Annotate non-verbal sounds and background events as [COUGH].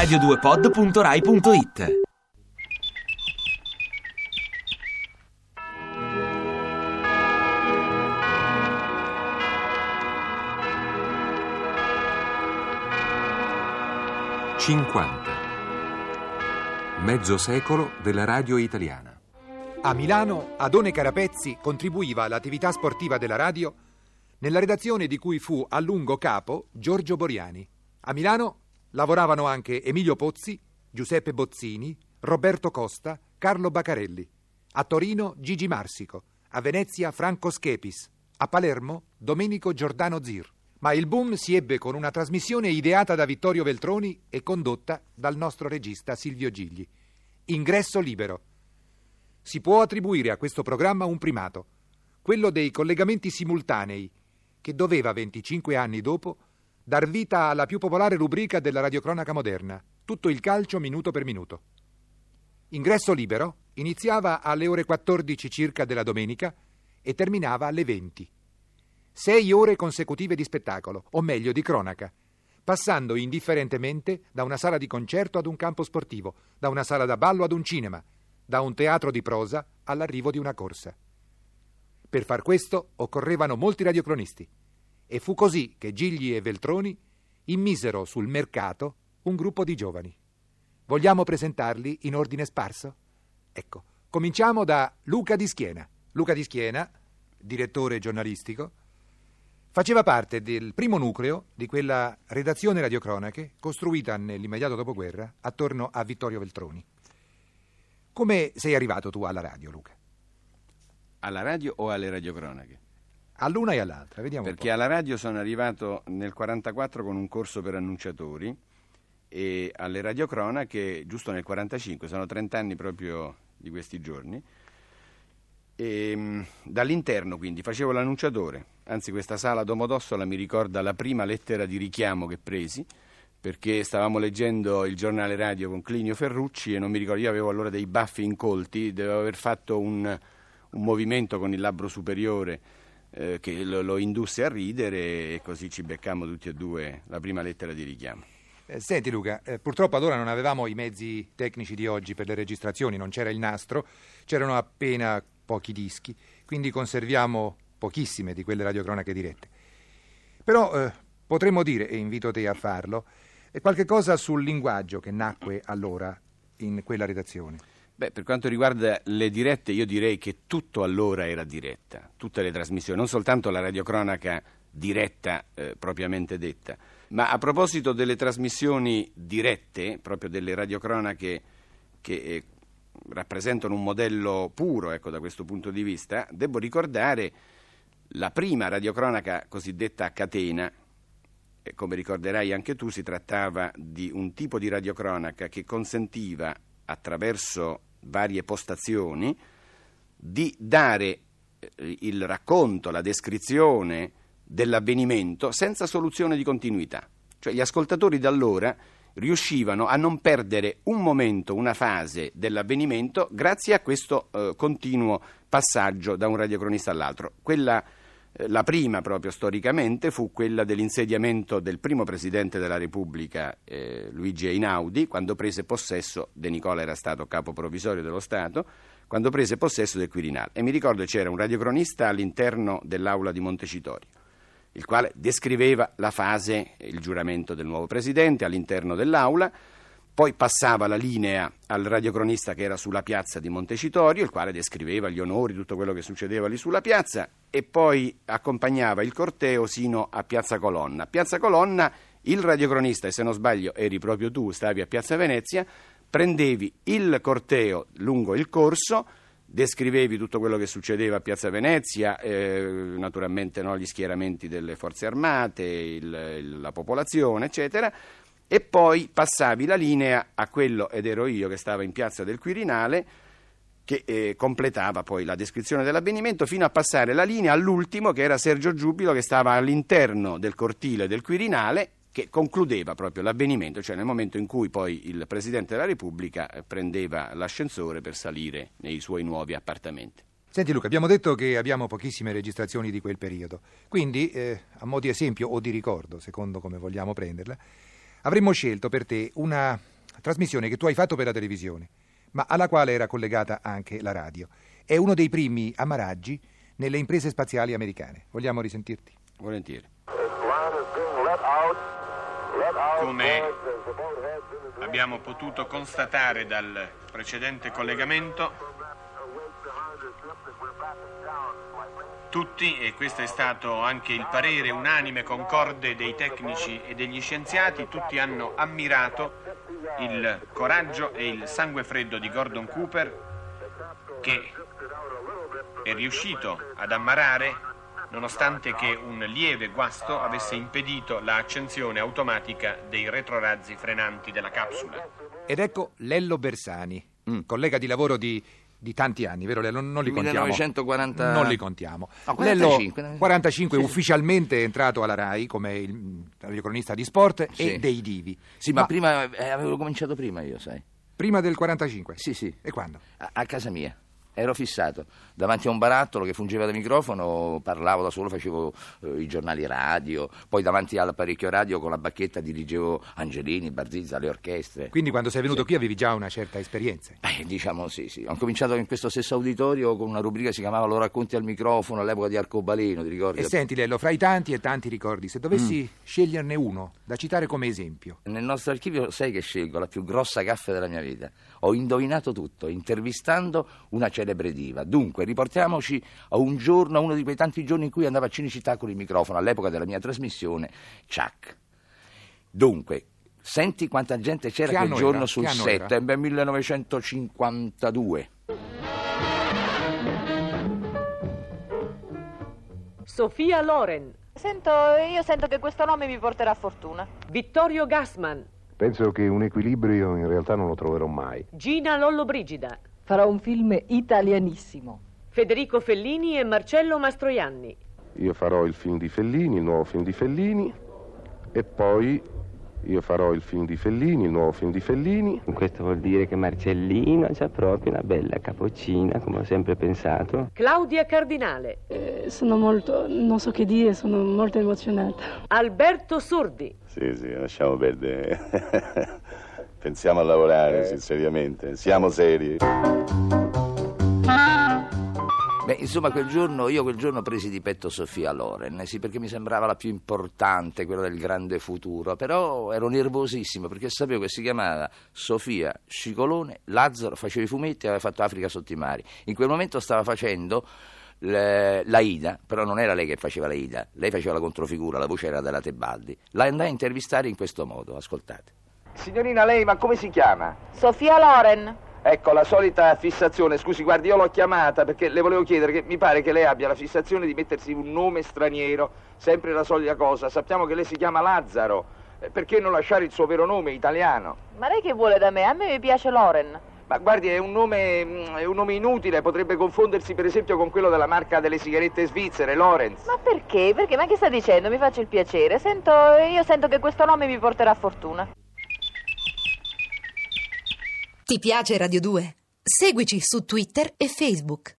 radio2pod.rai.it Cinquanta. Mezzo secolo della radio italiana. A Milano, Adone Carapezzi contribuiva all'attività sportiva della radio nella redazione di cui fu a lungo capo Giorgio Boriani. A Milano lavoravano anche Emilio Pozzi, Giuseppe Bozzini, Roberto Costa, Carlo Baccarelli. A Torino Gigi Marsico, a Venezia Franco Schepis, a Palermo Domenico Giordano Zir. Ma il boom si ebbe con una trasmissione ideata da Vittorio Veltroni e condotta dal nostro regista Silvio Gigli. Ingresso libero. Si può attribuire a questo programma un primato, quello dei collegamenti simultanei, che doveva 25 anni dopo dar vita alla più popolare rubrica della radiocronaca moderna, tutto il calcio minuto per minuto. Ingresso libero iniziava alle ore 14 circa della domenica e terminava alle 20. Sei ore consecutive di spettacolo, o meglio di cronaca, passando indifferentemente da una sala di concerto ad un campo sportivo, da una sala da ballo ad un cinema, da un teatro di prosa all'arrivo di una corsa. Per far questo occorrevano molti radiocronisti e fu così che Gigli e Veltroni immisero sul mercato un gruppo di giovani. Vogliamo presentarli in ordine sparso? Ecco, cominciamo da Luca Di Schiena. Luca Di Schiena, direttore giornalistico, faceva parte del primo nucleo di quella redazione radiocronache costruita nell'immediato dopoguerra attorno a Vittorio Veltroni. Come sei arrivato tu alla radio, Luca? Alla radio o alle radiocronache? All'una e all'altra, vediamo Perché alla radio sono arrivato nel 44 con un corso per annunciatori e alle radiocronache giusto nel 45, sono 30 anni proprio di questi giorni. E, mh, dall'interno quindi facevo l'annunciatore, anzi questa sala Domodossola mi ricorda la prima lettera di richiamo che presi perché stavamo leggendo il giornale radio con Clinio Ferrucci e non mi ricordo, io avevo allora dei baffi incolti, dovevo aver fatto un, un movimento con il labbro superiore eh, che lo, lo indusse a ridere e così ci beccammo tutti e due la prima lettera di richiamo. Eh, senti Luca, eh, purtroppo allora non avevamo i mezzi tecnici di oggi per le registrazioni, non c'era il nastro, c'erano appena pochi dischi, quindi conserviamo pochissime di quelle radiocronache dirette. Però eh, potremmo dire, e invito te a farlo, eh, qualche cosa sul linguaggio che nacque allora in quella redazione. Beh, per quanto riguarda le dirette, io direi che tutto allora era diretta, tutte le trasmissioni, non soltanto la radiocronaca diretta eh, propriamente detta. Ma a proposito delle trasmissioni dirette, proprio delle radiocronache che eh, rappresentano un modello puro ecco, da questo punto di vista, devo ricordare la prima radiocronaca cosiddetta a catena. E come ricorderai anche tu, si trattava di un tipo di radiocronaca che consentiva, attraverso varie postazioni, di dare eh, il racconto, la descrizione dell'avvenimento senza soluzione di continuità. Cioè gli ascoltatori da allora riuscivano a non perdere un momento, una fase dell'avvenimento grazie a questo eh, continuo passaggio da un radiocronista all'altro. Quella, la prima proprio storicamente fu quella dell'insediamento del primo presidente della Repubblica, eh, Luigi Einaudi, quando prese possesso, De Nicola era stato capo provvisorio dello Stato, quando prese possesso del Quirinale. E mi ricordo c'era un radiocronista all'interno dell'aula di Montecitorio il quale descriveva la fase, il giuramento del nuovo presidente all'interno dell'aula, poi passava la linea al radiocronista che era sulla piazza di Montecitorio, il quale descriveva gli onori, tutto quello che succedeva lì sulla piazza, e poi accompagnava il corteo sino a Piazza Colonna. Piazza Colonna, il radiocronista, e se non sbaglio eri proprio tu, stavi a Piazza Venezia, prendevi il corteo lungo il corso, descrivevi tutto quello che succedeva a Piazza Venezia, eh, naturalmente no, gli schieramenti delle forze armate, il, il, la popolazione, eccetera, e poi passavi la linea a quello, ed ero io che stava in Piazza del Quirinale, che eh, completava poi la descrizione dell'avvenimento, fino a passare la linea all'ultimo, che era Sergio Giubilo, che stava all'interno del cortile del Quirinale che concludeva proprio l'avvenimento, cioè nel momento in cui poi il Presidente della Repubblica eh, prendeva l'ascensore per salire nei suoi nuovi appartamenti. Senti Luca, abbiamo detto che abbiamo pochissime registrazioni di quel periodo, quindi eh, a mo' di esempio o di ricordo, secondo come vogliamo prenderla, avremmo scelto per te una trasmissione che tu hai fatto per la televisione, ma alla quale era collegata anche la radio. È uno dei primi amaraggi nelle imprese spaziali americane. Vogliamo risentirti? Volentieri. Come abbiamo potuto constatare dal precedente collegamento, tutti, e questo è stato anche il parere unanime, concorde dei tecnici e degli scienziati, tutti hanno ammirato il coraggio e il sangue freddo di Gordon Cooper che è riuscito ad ammarare nonostante che un lieve guasto avesse impedito l'accensione automatica dei retrorazzi frenanti della capsula. Ed ecco Lello Bersani, mm. collega di lavoro di, di, tanti anni, vero Lello? Non li contiamo. 1940... Non li contiamo. No, 45. Lello, 45 sì. ufficialmente è entrato alla RAI come il radiocronista di sport sì. e dei divi. Sì, ma, ma prima eh, avevo cominciato prima io, sai. Prima del 45? Sì, sì. E quando? a, a casa mia ero fissato davanti a un barattolo che fungeva da microfono, parlavo da solo, facevo eh, i giornali radio, poi davanti all'apparecchio radio con la bacchetta dirigevo Angelini, Barzizza, le orchestre. Quindi quando sei venuto sì. qui avevi già una certa esperienza? Eh, diciamo sì, sì. Ho cominciato in questo stesso auditorio con una rubrica che si chiamava Lo racconti al microfono all'epoca di Arcobaleno, ti ricordi? E senti Lello, fra i tanti e tanti ricordi, se dovessi mm. sceglierne uno da citare come esempio. Nel nostro archivio sai che scelgo la più grossa gaffa della mia vita. Ho indovinato tutto, intervistando una celebre diva. Dunque, riportiamoci a un giorno, a uno di quei tanti giorni in cui andava a Cinecittà con il microfono, all'epoca della mia trasmissione, Chuck. Dunque, senti quanta gente c'era quel giorno era? sul set, era? 1952. Sofia Loren. Sento, io sento che questo nome mi porterà fortuna. Vittorio Gassman. Penso che un equilibrio in realtà non lo troverò mai. Gina Lollobrigida. Farà un film italianissimo. Federico Fellini e Marcello Mastroianni. Io farò il film di Fellini, il nuovo film di Fellini, e poi io farò il film di Fellini, il nuovo film di Fellini. Questo vuol dire che Marcellino ha proprio una bella capocina, come ho sempre pensato. Claudia Cardinale. Eh, sono molto, non so che dire, sono molto emozionata. Alberto Sordi. Sì, sì, lasciamo perdere. [LAUGHS] Pensiamo a lavorare, sì, seriamente. Siamo seri. Beh, insomma, quel giorno, io quel giorno presi di petto Sofia Loren, sì, perché mi sembrava la più importante, quella del grande futuro, però ero nervosissimo perché sapevo che si chiamava Sofia Scicolone, Lazzaro, faceva i fumetti e aveva fatto Africa sotto i mari. In quel momento stava facendo la Ida, però non era lei che faceva la Ida, lei faceva la controfigura, la voce era della Tebaldi. La andai a intervistare in questo modo, ascoltate. Signorina, lei ma come si chiama? Sofia Loren. Ecco, la solita fissazione. Scusi, guardi, io l'ho chiamata perché le volevo chiedere che mi pare che lei abbia la fissazione di mettersi un nome straniero, sempre la solita cosa. Sappiamo che lei si chiama Lazzaro. Eh, perché non lasciare il suo vero nome italiano? Ma lei che vuole da me? A me mi piace Loren. Ma guardi, è un, nome, è un nome inutile, potrebbe confondersi per esempio con quello della marca delle sigarette svizzere, Lorenz. Ma perché? Perché? Ma che sta dicendo? Mi faccia il piacere. Sento, io sento che questo nome mi porterà fortuna. Ti piace Radio 2? Seguici su Twitter e Facebook.